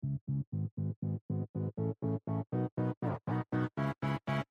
Thank you.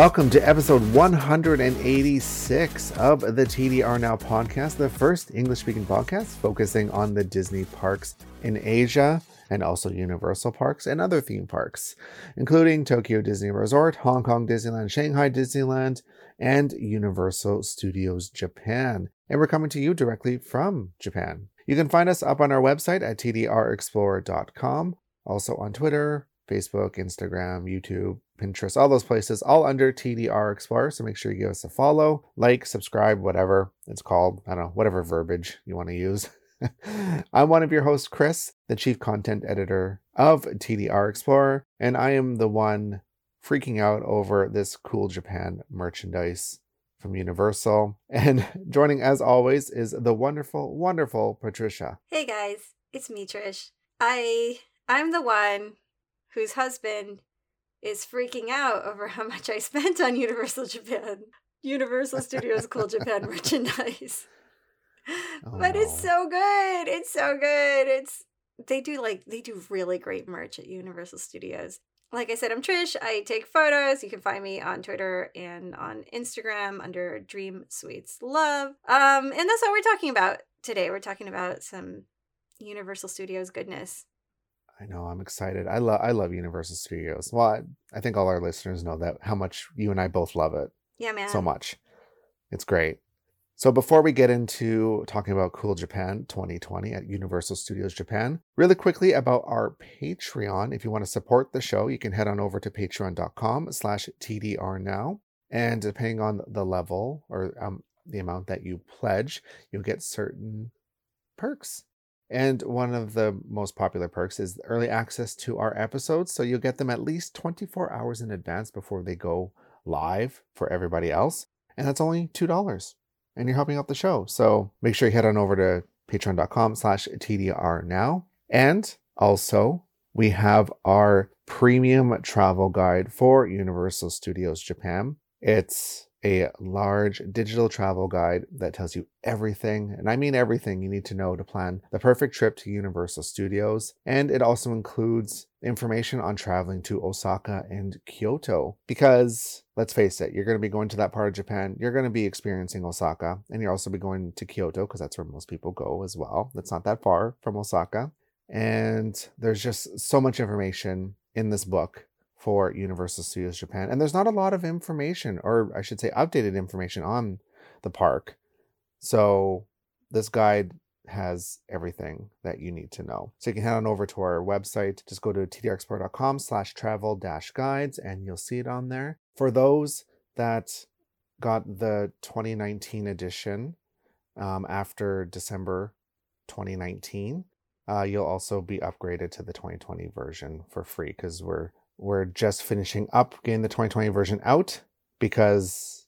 Welcome to episode 186 of the TDR Now podcast, the first English speaking podcast focusing on the Disney parks in Asia and also Universal parks and other theme parks, including Tokyo Disney Resort, Hong Kong Disneyland, Shanghai Disneyland, and Universal Studios Japan. And we're coming to you directly from Japan. You can find us up on our website at tdrexplorer.com, also on Twitter, Facebook, Instagram, YouTube, Pinterest, all those places, all under TDR Explorer. So make sure you give us a follow, like, subscribe, whatever it's called. I don't know, whatever verbiage you want to use. I'm one of your hosts, Chris, the chief content editor of TDR Explorer, and I am the one freaking out over this cool Japan merchandise from Universal. And joining, as always, is the wonderful, wonderful Patricia. Hey guys, it's me, Trish. I I'm the one whose husband is freaking out over how much I spent on Universal Japan, Universal Studios Cool Japan merchandise. Oh. But it's so good. It's so good. It's they do like they do really great merch at Universal Studios. Like I said, I'm Trish. I take photos. You can find me on Twitter and on Instagram under Dream Sweets Love. Um, and that's what we're talking about today. We're talking about some Universal Studios goodness. I know. I'm excited. I love I love Universal Studios. Well, I, I, think all our listeners know that how much you and I both love it. Yeah, man. So much. It's great. So before we get into talking about Cool Japan 2020 at Universal Studios Japan, really quickly about our Patreon. If you want to support the show, you can head on over to patreon.com slash TDR now. And depending on the level or um, the amount that you pledge, you'll get certain perks and one of the most popular perks is early access to our episodes. So you'll get them at least 24 hours in advance before they go live for everybody else. And that's only $2. And you're helping out the show. So make sure you head on over to patreon.com slash TDR now. And also, we have our premium travel guide for Universal Studios Japan. It's a large digital travel guide that tells you everything, and I mean everything you need to know to plan the perfect trip to Universal Studios. And it also includes information on traveling to Osaka and Kyoto. Because let's face it, you're going to be going to that part of Japan, you're going to be experiencing Osaka, and you'll also be going to Kyoto because that's where most people go as well. That's not that far from Osaka. And there's just so much information in this book for Universal Studios Japan. And there's not a lot of information, or I should say, updated information on the park. So this guide has everything that you need to know. So you can head on over to our website. Just go to tdrexplorer.com slash travel dash guides and you'll see it on there. For those that got the 2019 edition um, after December 2019, uh, you'll also be upgraded to the 2020 version for free because we're we're just finishing up getting the 2020 version out because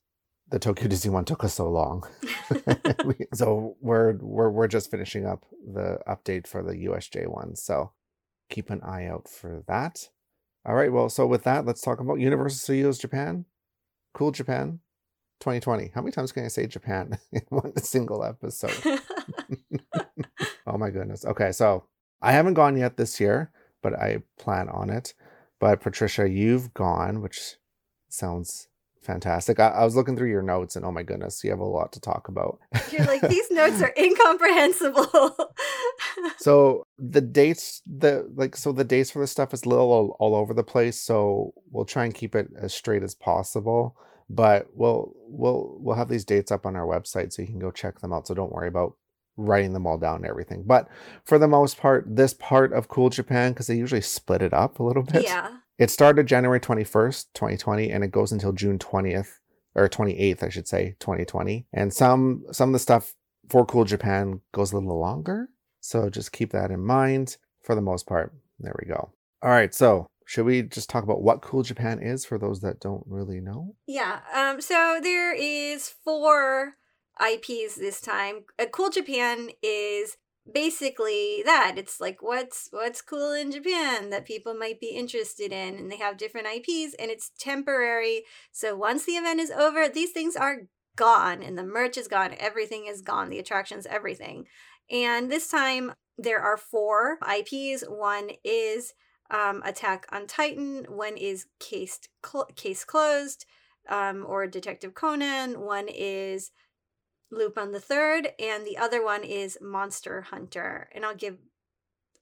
the Tokyo Disney one took us so long. so we're we're we're just finishing up the update for the USJ one. So keep an eye out for that. All right, well, so with that, let's talk about Universal Studios Japan. Cool Japan 2020. How many times can I say Japan in one single episode? oh my goodness. Okay, so I haven't gone yet this year, but I plan on it. But Patricia, you've gone, which sounds fantastic. I, I, was looking through your notes and oh my goodness, you have a lot to talk about. You're like, these notes are incomprehensible. so the dates, the like, so the dates for this stuff is a little all, all, over the place. So we'll try and keep it as straight as possible. But we'll we'll we'll have these dates up on our website so you can go check them out. So don't worry about writing them all down and everything. But for the most part, this part of Cool Japan, because they usually split it up a little bit. Yeah. It started January 21st, 2020, and it goes until June 20th, or 28th, I should say, 2020. And some some of the stuff for Cool Japan goes a little longer. So just keep that in mind for the most part. There we go. All right, so should we just talk about what Cool Japan is for those that don't really know? Yeah. Um. So there is four IPs this time. Uh, cool Japan is basically that. It's like what's what's cool in Japan that people might be interested in, and they have different IPs, and it's temporary. So once the event is over, these things are gone, and the merch is gone. Everything is gone. The attractions, everything. And this time there are four IPs. One is um, Attack on Titan. One is Case cl- Case Closed, um, or Detective Conan. One is Lupin the Third, and the other one is Monster Hunter. And I'll give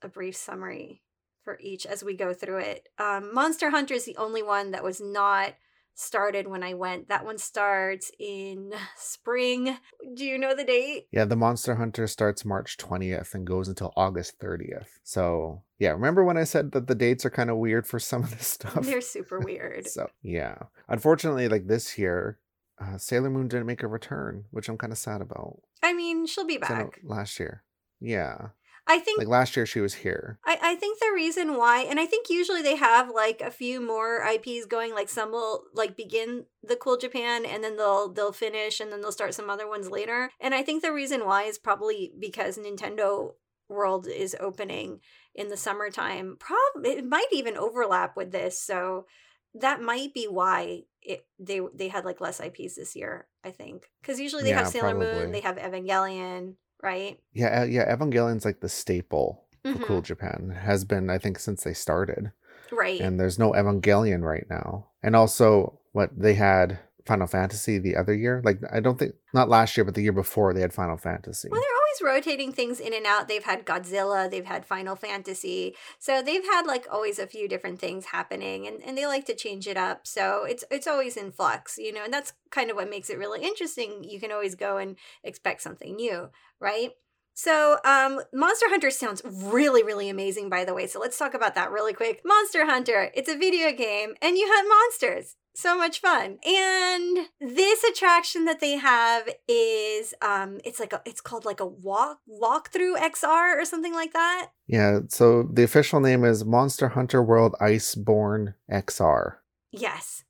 a brief summary for each as we go through it. Um, Monster Hunter is the only one that was not started when I went. That one starts in spring. Do you know the date? Yeah, the Monster Hunter starts March 20th and goes until August 30th. So, yeah, remember when I said that the dates are kind of weird for some of this stuff? They're super weird. so, yeah. Unfortunately, like this year, uh, Sailor Moon didn't make a return, which I'm kind of sad about. I mean, she'll be back. last year. Yeah. I think like last year she was here. I, I think the reason why and I think usually they have like a few more IPs going, like some will like begin the Cool Japan and then they'll they'll finish and then they'll start some other ones later. And I think the reason why is probably because Nintendo World is opening in the summertime. Prob it might even overlap with this, so that might be why it they they had like less IPs this year. I think because usually they yeah, have Sailor probably. Moon, they have Evangelion, right? Yeah, yeah. Evangelion's like the staple mm-hmm. for Cool Japan. has been, I think, since they started. Right. And there's no Evangelion right now. And also, what they had Final Fantasy the other year. Like I don't think not last year, but the year before they had Final Fantasy. Well, they're always rotating things in and out. They've had Godzilla, they've had Final Fantasy. So they've had like always a few different things happening and, and they like to change it up. So it's it's always in flux, you know, and that's kind of what makes it really interesting. You can always go and expect something new, right? So, um, Monster Hunter sounds really, really amazing, by the way. So, let's talk about that really quick. Monster Hunter, it's a video game and you hunt monsters so much fun. And this attraction that they have is um it's like a it's called like a walk walk through xr or something like that. Yeah so the official name is monster hunter world iceborne xr yes.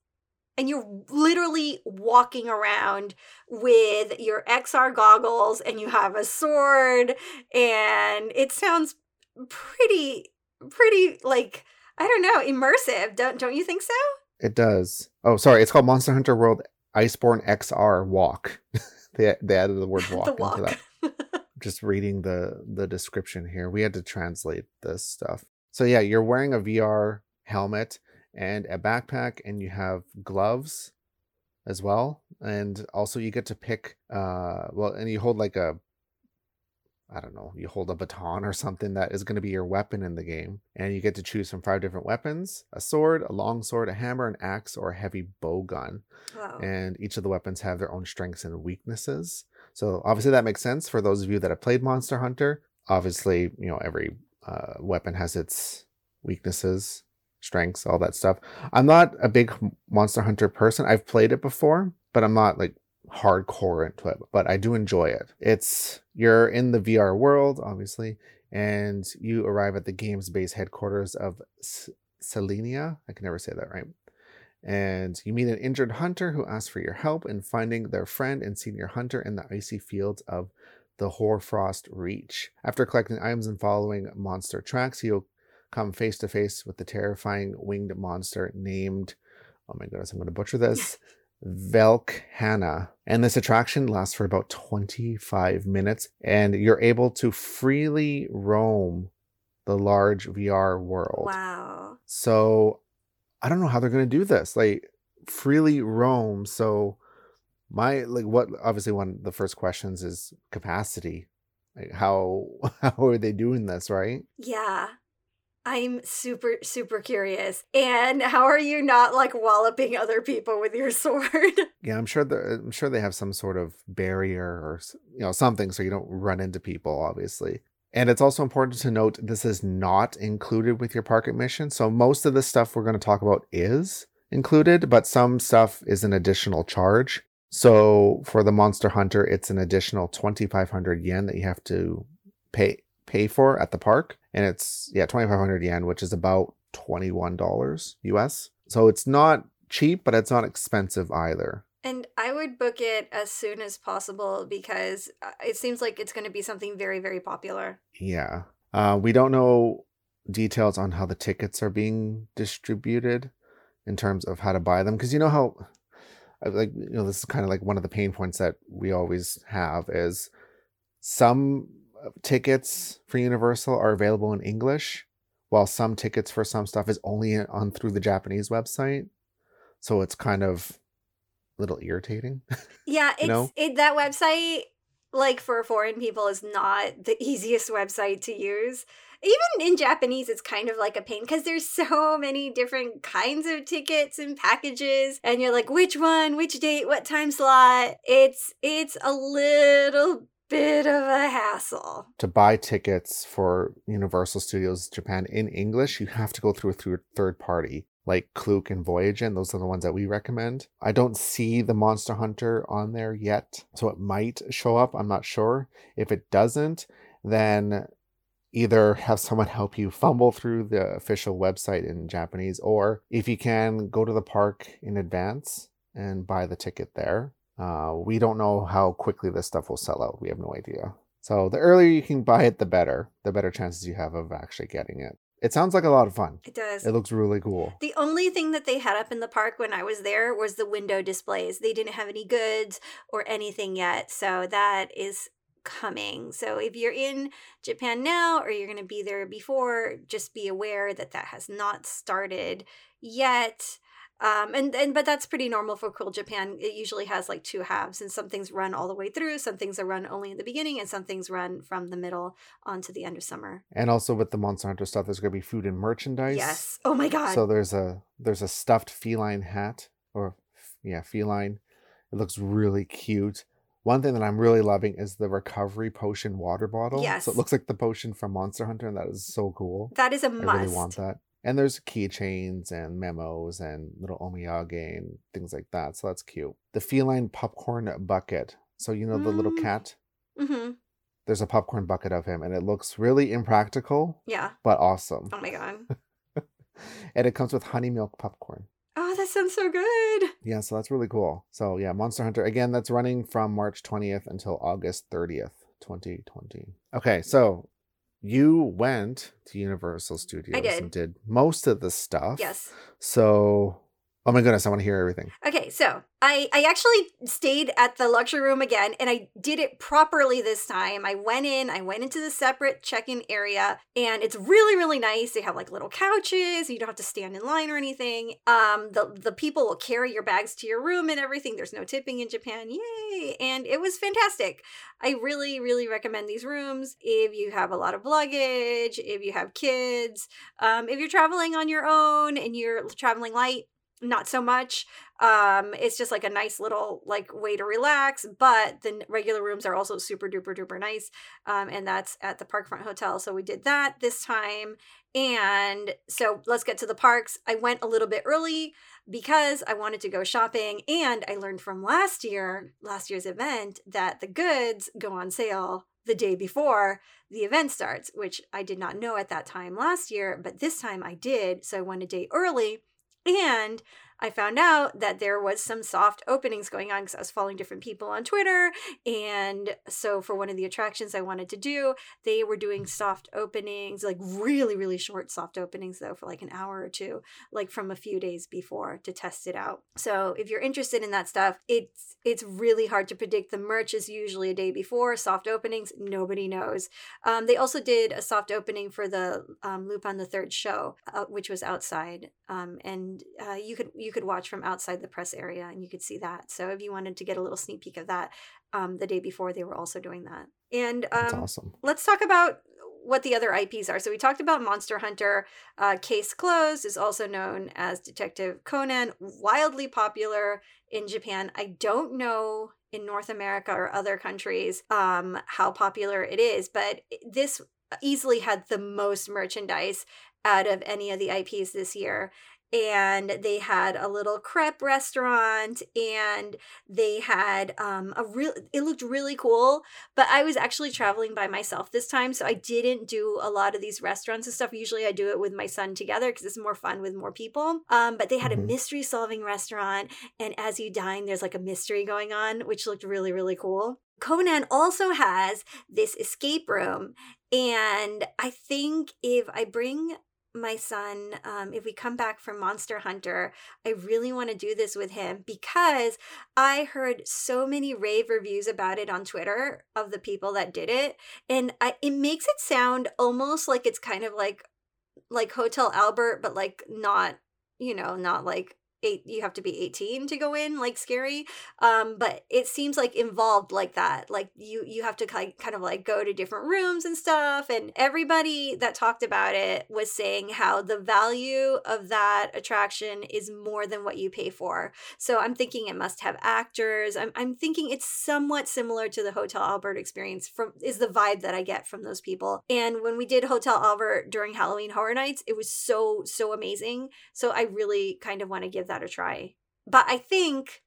And you're literally walking around with your xr goggles and you have a sword and it sounds pretty pretty like i don't know immersive don't don't you think so it does. Oh, sorry. It's called Monster Hunter World Iceborne XR Walk. they they added the word walk, the walk. into that. Just reading the the description here. We had to translate this stuff. So yeah, you're wearing a VR helmet and a backpack, and you have gloves as well. And also, you get to pick. Uh, well, and you hold like a I don't know, you hold a baton or something that is going to be your weapon in the game. And you get to choose from five different weapons a sword, a long sword, a hammer, an axe, or a heavy bow gun. Wow. And each of the weapons have their own strengths and weaknesses. So obviously that makes sense for those of you that have played Monster Hunter. Obviously, you know, every uh, weapon has its weaknesses, strengths, all that stuff. I'm not a big Monster Hunter person. I've played it before, but I'm not like hardcore into it, but I do enjoy it. It's you're in the VR world, obviously, and you arrive at the game's base headquarters of S- Seliana. I can never say that right. And you meet an injured hunter who asks for your help in finding their friend and senior hunter in the icy fields of the Hoarfrost Reach. After collecting items and following monster tracks, you'll come face to face with the terrifying winged monster named, oh my goodness, I'm going to butcher this. Velkhana. And this attraction lasts for about 25 minutes, and you're able to freely roam the large VR world. Wow. So I don't know how they're going to do this. Like, freely roam. So, my, like, what obviously one of the first questions is capacity. Like, how, how are they doing this, right? Yeah. I'm super, super curious. And how are you not like walloping other people with your sword? Yeah, I'm sure. I'm sure they have some sort of barrier or you know something so you don't run into people. Obviously, and it's also important to note this is not included with your park admission. So most of the stuff we're going to talk about is included, but some stuff is an additional charge. So for the Monster Hunter, it's an additional 2,500 yen that you have to pay pay for at the park and it's yeah 2500 yen which is about $21 US. So it's not cheap, but it's not expensive either. And I would book it as soon as possible because uh, it seems like it's going to be something very, very popular. Yeah. Uh, we don't know details on how the tickets are being distributed in terms of how to buy them. Because you know how, uh, like, you know, this is kind of like one of the pain points that we always have is some tickets for Universal are available in English, while some tickets for some stuff is only on through the Japanese website. So it's kind of a little irritating. Yeah, it's You know? it that website like for foreign people is not the easiest website to use. Even in Japanese it's kind of like a pain cuz there's so many different kinds of tickets and packages and you're like which one, which date, what time slot. It's it's a little bit of a hassle. to buy tickets for Universal Studios Japan in English, you have to go through a third party like Klook and Voyagin. Those are the ones that we recommend. I don't see the Monster Hunter on there yet, so it might show up. I'm not sure. If it doesn't, then either have someone help you fumble through the official website in Japanese, or if you can, go to the park in advance and buy the ticket there. Uh, we don't know how quickly this stuff will sell out. We have no idea. So the earlier you can buy it, the better. The better chances you have of actually getting it. It sounds like a lot of fun. It does. It looks really cool. The only thing that they had up in the park when I was there was the window displays. They didn't have any goods or anything yet. So that is coming. So if you're in Japan now or you're going to be there before, just be aware that that has not started yet. Um, and, and but that's pretty normal for Cool Japan. It usually has like two halves, and some things run all the way through, some things are run only in the beginning, and some things run from the middle onto the end of summer. And also with the Monster Hunter stuff, there's gonna be food and merchandise. Yes. Oh my god. So there's a there's a stuffed feline hat or yeah feline. It looks really cute. One thing that I'm really loving is the recovery potion water bottle. Yes. So it looks like the potion from Monster Hunter, and that is so cool. that is a must. I really want that. And there's keychains and memos and little omiyage and things like that. So that's cute. The feline popcorn bucket. So you know the little Mm. cat. Mm-hmm. There's a popcorn bucket of him, and it looks really impractical Yeah. but awesome. Oh my god. and it comes with honey milk popcorn. Oh, that sounds so good. Yeah, so that's really cool. So yeah, Monster Hunter again. That's running from March 20th until August 30th, 2020. Okay, so you went to Universal Studios did. and did most of the stuff. Yes. So, oh my goodness, I want to hear everything. Okay, so I I actually stayed at the luxury room again and I did it properly this time. I went in, I went into the separate check-in area and it's really really nice. They have like little couches, you don't have to stand in line or anything. Um the the people will carry your bags to your room and everything. There's no tipping in Japan. Yay! And it was fantastic. I really really recommend these rooms if you have a lot of luggage, if you have kids, um if you're traveling on your own and you're traveling light not so much um it's just like a nice little like way to relax but the regular rooms are also super duper duper nice um and that's at the parkfront hotel so we did that this time and so let's get to the parks. I went a little bit early because i wanted to go shopping and i learned from last year last year's event that the goods go on sale the day before the event starts which i did not know at that time last year but this time i did so i went a day early and I found out that there was some soft openings going on because I was following different people on Twitter. And so for one of the attractions I wanted to do, they were doing soft openings, like really, really short soft openings though, for like an hour or two, like from a few days before to test it out. So if you're interested in that stuff, it's it's really hard to predict. The merch is usually a day before. Soft openings, nobody knows. Um, they also did a soft opening for the um, Lupin the Third show, uh, which was outside, um, and uh, you could you could watch from outside the press area, and you could see that. So if you wanted to get a little sneak peek of that, um, the day before they were also doing that. And um, awesome. let's talk about what the other IPs are. So we talked about Monster Hunter. Uh, Case Closed is also known as Detective Conan, wildly popular in Japan. I don't know in North America or other countries um, how popular it is, but this easily had the most merchandise out of any of the IPs this year. and they had a little crepe restaurant and they had um a real it looked really cool but i was actually traveling by myself this time so i didn't do a lot of these restaurants and stuff usually i do it with my son together because it's more fun with more people um but they had Mhm. a mystery solving restaurant and as you dine there's like a mystery going on which looked really really cool conan also has this escape room and i think if i bring my son um, if we come back from monster hunter i really want to do this with him because i heard so many rave reviews about it on twitter of the people that did it. And I, it makes it sound almost like it's kind of like like hotel albert but like not you know not like eight you have to be 18 to go in like scary um but it seems like involved like that like you you have to kind of like go to different rooms and stuff and everybody that talked about it was saying how the value of that attraction is more than what you pay for. So i'm thinking it must have actors i'm, I'm thinking it's somewhat similar to the hotel albert experience from is the vibe that i get from those people. And when we did hotel albert during halloween horror nights it was so so amazing. So i really kind of want to give that a try. But i think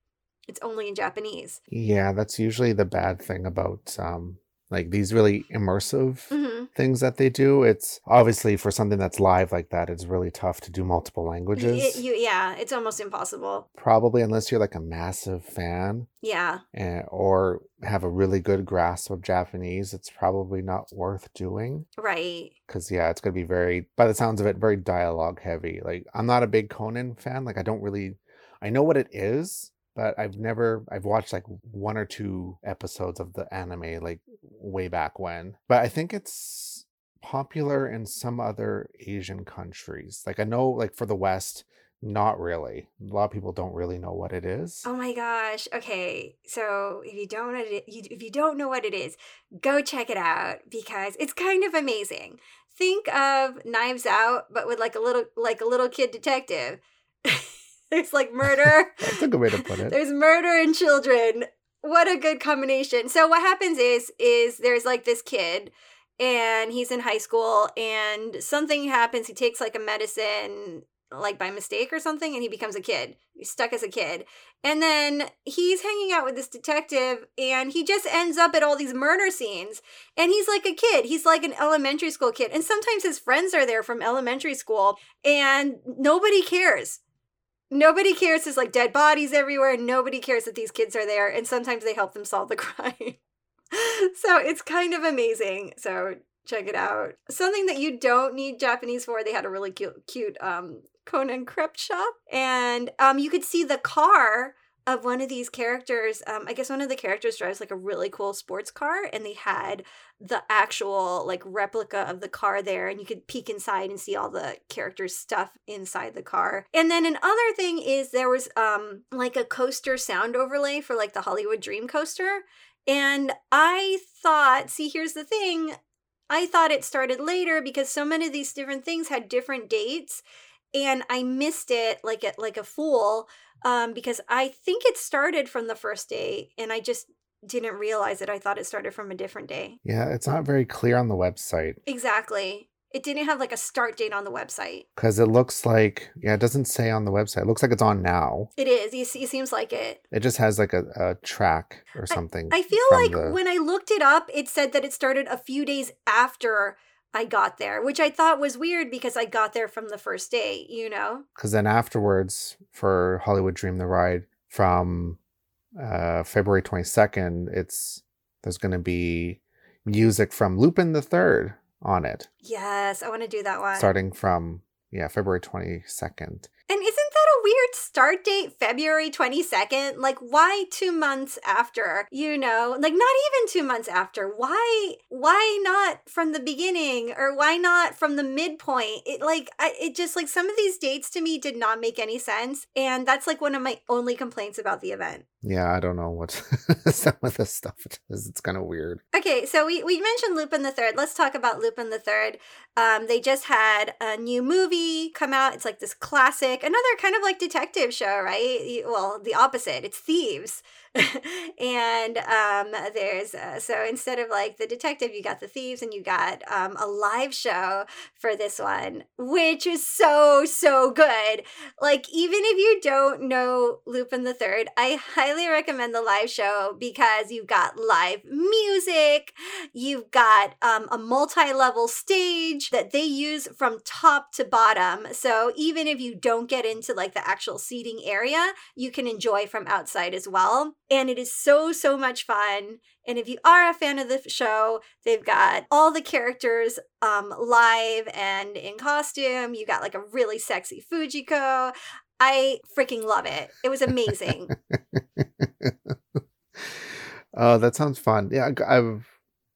it's only in japanese. Yeah, that's usually the bad thing about um like these really immersive hmm things that they do. It's obviously for something that's live like that, it's really tough to do multiple languages. you, yeah it's almost impossible Probably unless you're like a massive fan yeah and, or have a really good grasp of Japanese, it's probably not worth doing. right Because, yeah, it's going to be very, by the sounds of it, very dialogue heavy. Like, I'm not a big Conan fan. Like, I don't really, I know what it is, but I've never, I've watched like one or two episodes of the anime, like way back when. But I think it's popular in some other Asian countries. Like, I know, like, for the West, not really. A lot of people don't really know what it is. Oh my gosh. Okay. So if you don't know if you don't know what it is, go check it out because it's kind of amazing. Think of Knives Out but with like a little like a little kid detective. There's like murder. That's a good way to put it. There's murder and children. What a good combination. So what happens is is there's like this kid and he's in high school and something happens he takes like a medicine like by mistake or something and he becomes a kid. He's stuck as a kid. And then he's hanging out with this detective and he just ends up at all these murder scenes. And he's like a kid. He's like an elementary school kid. And sometimes his friends are there from elementary school and nobody cares. Nobody cares. There's like dead bodies everywhere. Nobody cares that these kids are there. And sometimes they help them solve the crime. so it's kind of amazing. So check it out. Something that you don't need Japanese for. They had a really cute, cute um, Conan crepe shop, and um, you could see the car of one of these characters. Um, I guess one of the characters drives like a really cool sports car, and they had the actual like replica of the car there, and you could peek inside and see all the characters' stuff inside the car. And then another thing is there was um like a coaster sound overlay for like the Hollywood Dream coaster. And I thought, see, here's the thing. I thought it started later because so many of these different things had different dates and I missed it like a like a fool um because I think it started from the first day and I just didn't realize it. I thought it started from a different day. Yeah, it's not very clear on the website Exactly. It didn't have like a start date on the website. because it looks like, yeah, it doesn't say on the website. It looks like it's on now. It is. It, seems like it. It just has like a, a track or something. I feel like the- when I looked it up, it said that it started a few days after I got there, which I thought was weird because I got there from the first day, you know? because then afterwards for Hollywood Dream the Ride from uh, February 22nd, it's there's going to be music from Lupin the Third on it, Yes, I want to do that one. starting from yeah February 22nd. And isn't a weird start date, February 22nd? Like, why two months after? You know, like not even two months after. Why, why not from the beginning or why not from the midpoint? It like, I, it just like some of these dates to me did not make any sense. And that's like one of my only complaints about the event. Yeah, I don't know what some of this stuff is. It's kind of weird. Okay, so we, we mentioned Lupin the Third. Let's talk about Lupin the Third. Um, they just had a new movie come out. It's like this classic, another kind kind of like detective show, right? Well, the opposite. It's thieves. and um, there's uh, so instead of like the detective, you got the thieves, and you got um, a live show for this one, which is so so good. Like even if you don't know Lupin the Third, I highly recommend the live show because you've got live music, you've got um, a multi-level stage that they use from top to bottom. So even if you don't get into like the actual seating area, you can enjoy from outside as well and it is so so much fun and if you are a fan of the show they've got all the characters um live and in costume you got like a really sexy fujiko i freaking love it it was amazing oh that sounds fun yeah i've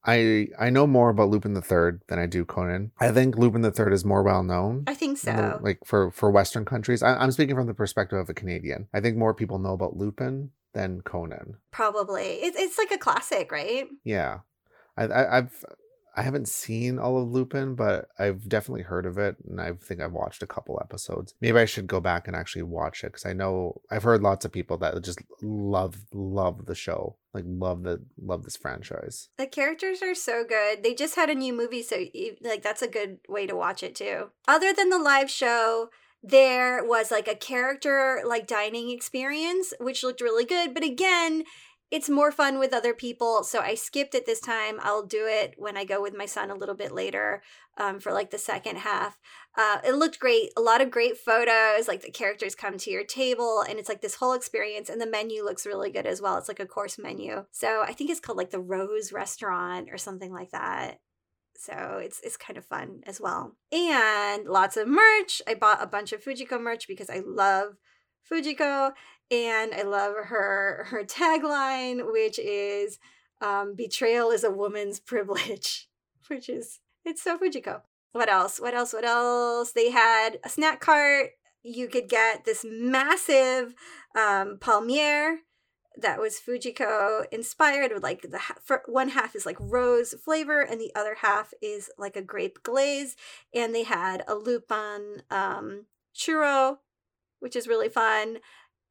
I I know more about Lupin the Third than I do Conan. I think Lupin the Third is more well known. I think so. The, like for for Western countries, I, am speaking from the perspective of a Canadian. I think more people know about Lupin than Conan. Probably. It's it's like a classic, right? Yeah. I, I I've I haven't seen all of Lupin, but I've definitely heard of it, and I think I've watched a couple episodes. Maybe I should go back and actually watch it because I know I've heard lots of people that just love love the show, like love the love this franchise. The characters are so good. They just had a new movie, so like that's a good way to watch it too. Other than the live show, there was like a character like dining experience which looked really good but again it's more fun with other people so i skipped it this time. I'll do it when i go with my son a little bit later um, for like the second half. Uh, it looked great a lot of great photos like the characters come to your table and it's like this whole experience and the menu looks really good as well. It's like a course menu. So i think it's called like the rose restaurant or something like that so it's it's kind of fun as well. And lots of merch. I bought a bunch of Fujiko merch because I love Fujiko and I love her her tagline which is um, betrayal is a woman's privilege, which is it's so Fujiko. What else? What else? What else? They had a snack cart. You could get this massive um, palmier that was Fujiko inspired with like the one half is like rose flavor and the other half is like a grape glaze. And they had a Lupin um churro which is really fun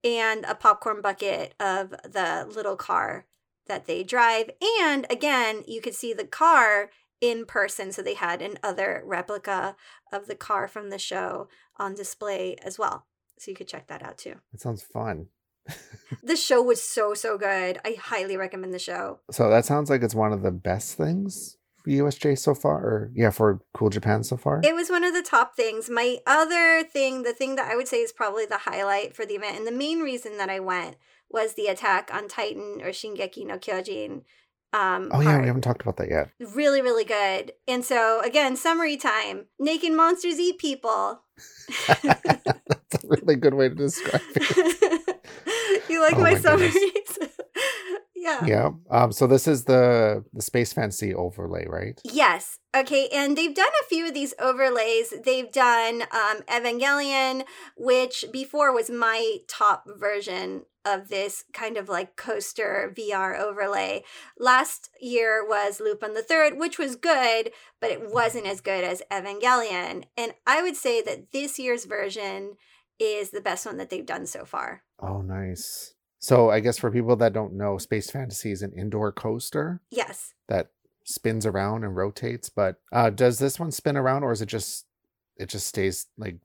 and a popcorn bucket of the little car that they drive. And again you could see the car in person so they had another replica of the car from the show on display as well. So you could check that out too. That sounds fun the show was so so good. I highly recommend the show. So that sounds like it's one of the best things for USJ so far, or yeah, for Cool Japan so far. It was one of the top things. My other thing, the thing that I would say is probably the highlight for the event, and the main reason that I went was the attack on Titan or Shingeki no Kyojin. Um, oh yeah, part. we haven't talked about that yet. Really, really good. And so again, summary time: naked monsters eat people. That's a really good way to describe it. you like oh my, my summaries? yeah. Yeah. Um, so this is the the space fantasy overlay, right? Yes. Okay, and they've done a few of these overlays. They've done um, Evangelion, which before was my top version of this kind of like coaster VR overlay. Last year was Lupin the Third, which was good, but it wasn't as good as Evangelion. And I would say that this year's version is the best one that they've done so far. Oh, nice. So I guess for people that don't know, Space Fantasy is an indoor coaster. Yes. That spins around and rotates. But uh, does this one spin around, or is it just it just stays like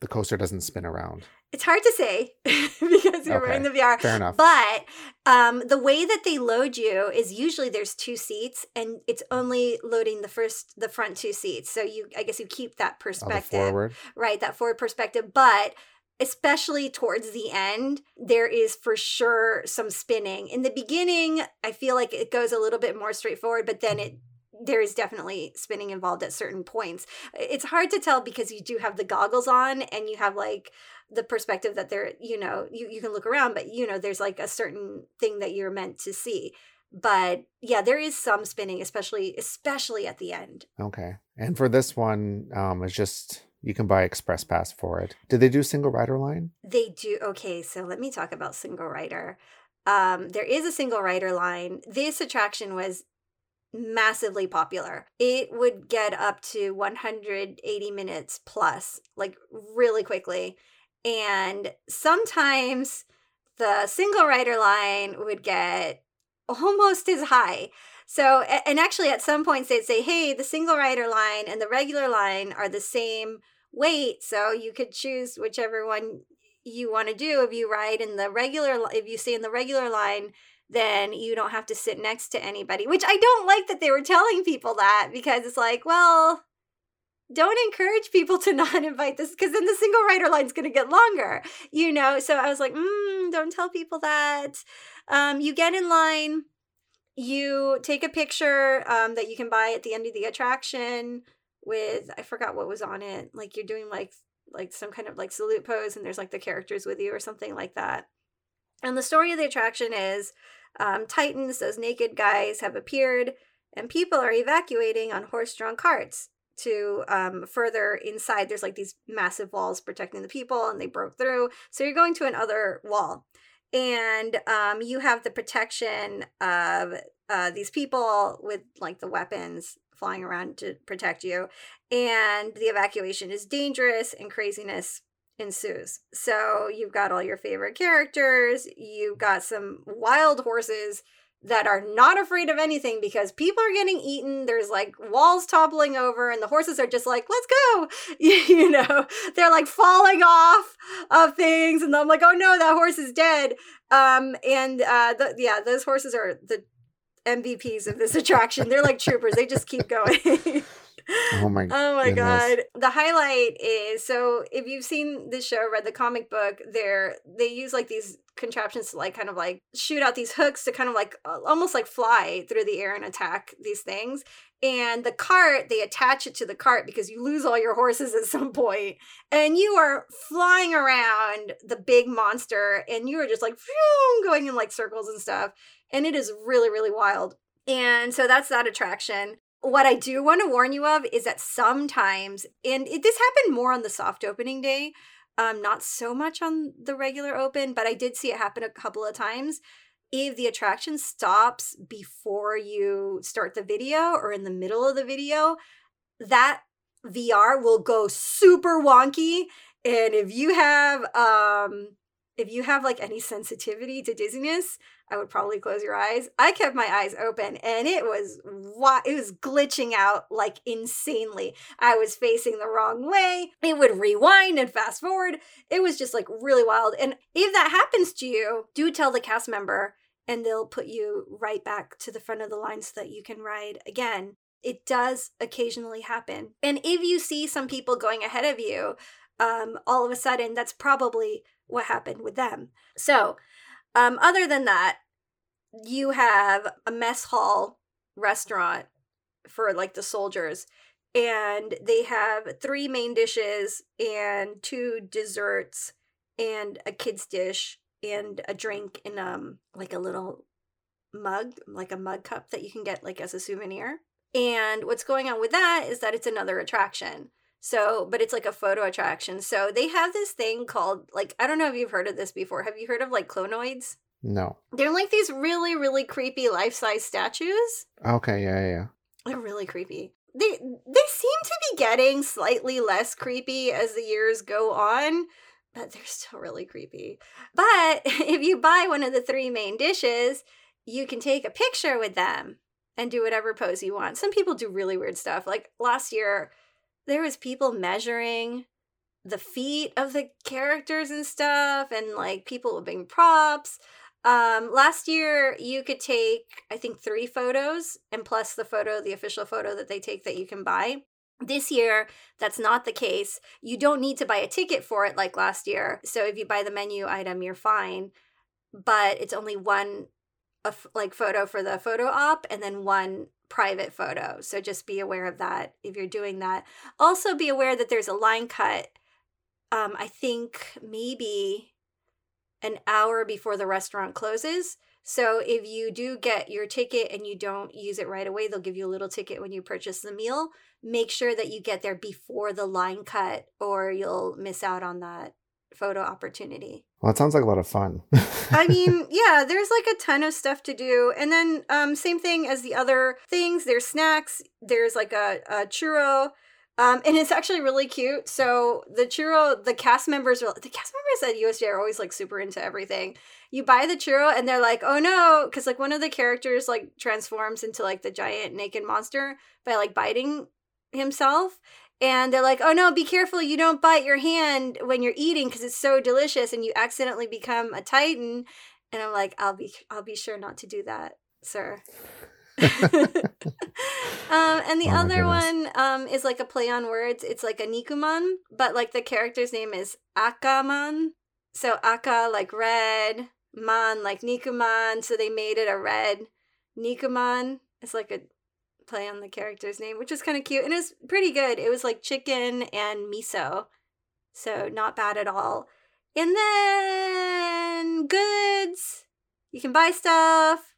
the coaster doesn't spin around? It's hard to say because you're okay. wearing the VR. Fair enough. But um, the way that they load you is usually there's two seats, and it's only loading the first, the front two seats. So you, I guess, you keep that perspective, oh, forward. right? That forward perspective, but especially towards the end, there is for sure some spinning. In the beginning, I feel like it goes a little bit more straightforward, but then it there is definitely spinning involved at certain points. It's hard to tell because you do have the goggles on and you have like the perspective that there, you know, you, you can look around, but you know, there's like a certain thing that you're meant to see. But yeah, there is some spinning, especially especially at the end. Okay. And for this one, um, it's just you can buy express pass for it. Did they do single rider line? They do. Okay, so let me talk about single rider. Um, there is a single rider line. This attraction was massively popular. It would get up to 180 minutes plus, like really quickly. And sometimes the single rider line would get almost as high. So, and actually, at some points, they'd say, hey, the single rider line and the regular line are the same wait. So you could choose whichever one you want to do. If you ride in the regular, if you stay in the regular line, then you don't have to sit next to anybody, which I don't like that they were telling people that because it's like, well, don't encourage people to not invite this because then the single rider line's going to get longer, you know? So I was like, mm, don't tell people that. Um, you get in line, you take a picture um, that you can buy at the end of the attraction with, I forgot what was on it. Like you're doing like, like some kind of like salute pose and there's like the characters with you or something like that. And the story of the attraction is um, Titans, those naked guys, have appeared and people are evacuating on horse drawn carts to um, further inside. There's like these massive walls protecting the people, and they broke through. So you're going to another wall, and um, you have the protection of uh, these people with like the weapons flying around to protect you, and the evacuation is dangerous and craziness ensues. So you've got all your favorite characters, you've got some wild horses that are not afraid of anything because people are getting eaten. There's like walls toppling over, and the horses are just like, let's go. you know, they're like falling off of things. And I'm like, oh no, that horse is dead. Um, and uh, the, yeah, those horses are the MVPs of this attraction. They're like troopers, they just keep going. Oh my Oh my goodness. god. The highlight is so if you've seen the show, read the comic book, they're they use like these contraptions to like kind of like shoot out these hooks to kind of like almost like fly through the air and attack these things. And the cart, they attach it to the cart because you lose all your horses at some point, and you are flying around the big monster, and you are just like going in like circles and stuff, and it is really really wild. And so that's that attraction what I do want to warn you of is that sometimes, and it, this happened more on the soft opening day, um, not so much on the regular open, but I did see it happen a couple of times. If the attraction stops before you start the video or in the middle of the video, that VR will go super wonky. And if you have um if you have like any sensitivity to dizziness, I would probably close your eyes. I kept my eyes open and it was it was glitching out like insanely. I was facing the wrong way. It would rewind and fast forward. It was just like really wild. And if that happens to you, do tell the cast member and they'll put you right back to the front of the line so that you can ride again. It does occasionally happen. And if you see some people going ahead of you, um, all of a sudden, that's probably what happened with them. So, um, other than that, you have a mess hall restaurant for like the soldiers, and they have three main dishes and two desserts and a kid's dish and a drink in um like a little mug, like a mug cup that you can get like as a souvenir. And what's going on with that is that it's another attraction. So, but it's like a photo attraction. So they have this thing called like I don't know if you've heard of this before. Have you heard of like clonoids? No. They're like these really really creepy life-size statues. Okay, yeah, yeah, yeah. They're really creepy. They they seem to be getting slightly less creepy as the years go on, but they're still really creepy. But if you buy one of the three main dishes, you can take a picture with them and do whatever pose you want. Some people do really weird stuff. Like last year, there was people measuring the feet of the characters and stuff and like people big props. Um last year you could take i think three photos and plus the photo the official photo that they take that you can buy. This year that's not the case. You don't need to buy a ticket for it like last year. So if you buy the menu item you're fine. But it's only one like photo for the photo op and then one private photo. So just be aware of that if you're doing that. Also, be aware that there's a line cut. Um, I think maybe an hour before the restaurant closes. So if you do get your ticket and you don't use it right away, they'll give you a little ticket when you purchase the meal. Make sure that you get there before the line cut or you'll miss out on that photo opportunity. Well, it sounds like a lot of fun. I mean, yeah, there's like a ton of stuff to do. And then um same thing as the other things, there's snacks, there's like a, a churro Um, and it's actually really cute. So the churro, the cast members are the cast members at USJ are always like super into everything. You buy the churro and they're like, oh no, because like one of the characters like transforms into like the giant naked monster by like biting himself. And they're like, oh no, be careful, you don't bite your hand when you're eating because it's so delicious and you accidentally become a titan. And I'm like, I'll be I'll be sure not to do that, sir. um, and the Oh other one um, is like a play on words. It's like a Nikuman, but like the character's name is Akaman. So Aka like red, Man like Nikuman. So they made it a red Nikuman. It's like a play on the character's name, which is kind of cute and it was pretty good. It was like chicken and miso, so not bad at all. And then goods. You can buy stuff.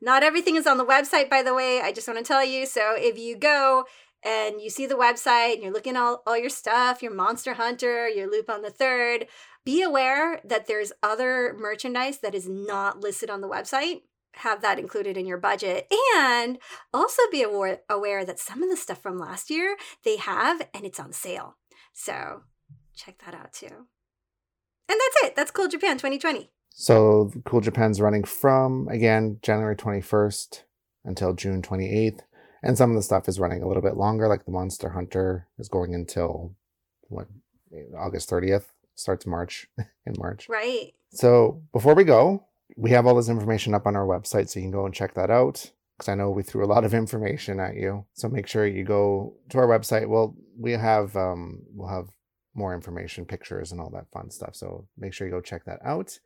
Not everything is on the website, by the way. I just want to tell you. So if you go and you see the website and you're looking at all, all your stuff, your Monster Hunter, your Lupin the Third, be aware that there's other merchandise that is not listed on the website. Have that included in your budget. And also be aware, aware that some of the stuff from last year they have and it's on sale. So check that out too. And that's it. That's Cool Japan 2020. So Cool Japan's running from again January 21st until June 28th, and some of the stuff is running a little bit longer. Like the Monster Hunter is going until what August 30th. Starts March in March. Right. So before we go, we have all this information up on our website, so you can go and check that out. Because I know we threw a lot of information at you, so make sure you go to our website. Well, we have um, we'll have more information, pictures, and all that fun stuff. So make sure you go check that out.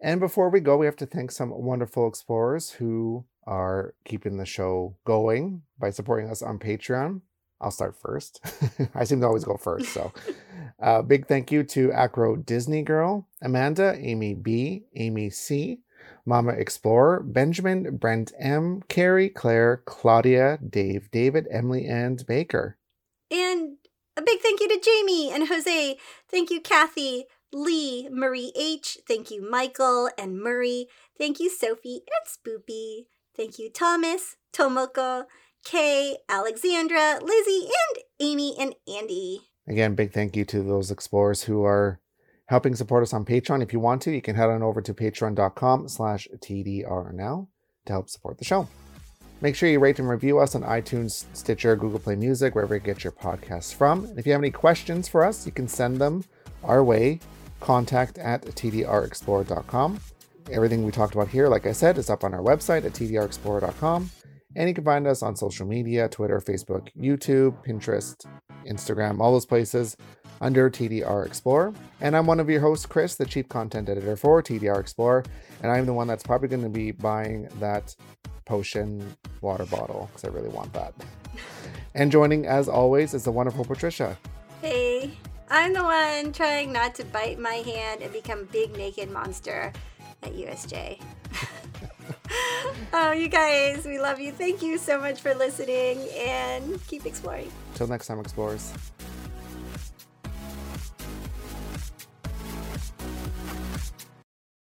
And before we go, we have to thank some wonderful explorers who are keeping the show going by supporting us on Patreon. I'll start first. I seem to always go first. So, uh, big thank you to Acro Disney Girl, Amanda, Amy B, Amy C, Mama Explorer, Benjamin, Brent M, Carrie, Claire, Claudia, Dave, David, Emily, and Baker. And a big thank you to Jamie and Jose. Thank you, Kathy, Lee, Marie H. Thank you, Michael and Murray. Thank you, Sophie and Spoopy. Thank you, Thomas, Tomoko, Kay, Alexandra, Lizzie, and Amy and Andy. Again, big thank you to those explorers who are helping support us on Patreon. If you want to, you can head on over to patreon.com slash TDR now to help support the show. Make sure you rate and review us on iTunes, Stitcher, Google Play Music, wherever you get your podcasts from. And if you have any questions for us, you can send them our way, contact at tdrexplorer.com. Everything we talked about here, like I said, is up on our website at tdrexplorer.com. And you can find us on social media Twitter, Facebook, mm-hmm. YouTube, Pinterest, Instagram, all those places under TDR Explorer. And I'm one of your hosts, Chris, the chief content editor for TDR Explorer. And I'm the one that's probably going to be buying that potion water bottle because I really want that. and joining, as always, is the wonderful Patricia. Hey, I'm the one trying not to bite my hand and become a big naked monster at USJ. oh, you guys, we love you. Thank you so much for listening and keep exploring. Till next time, Explorers.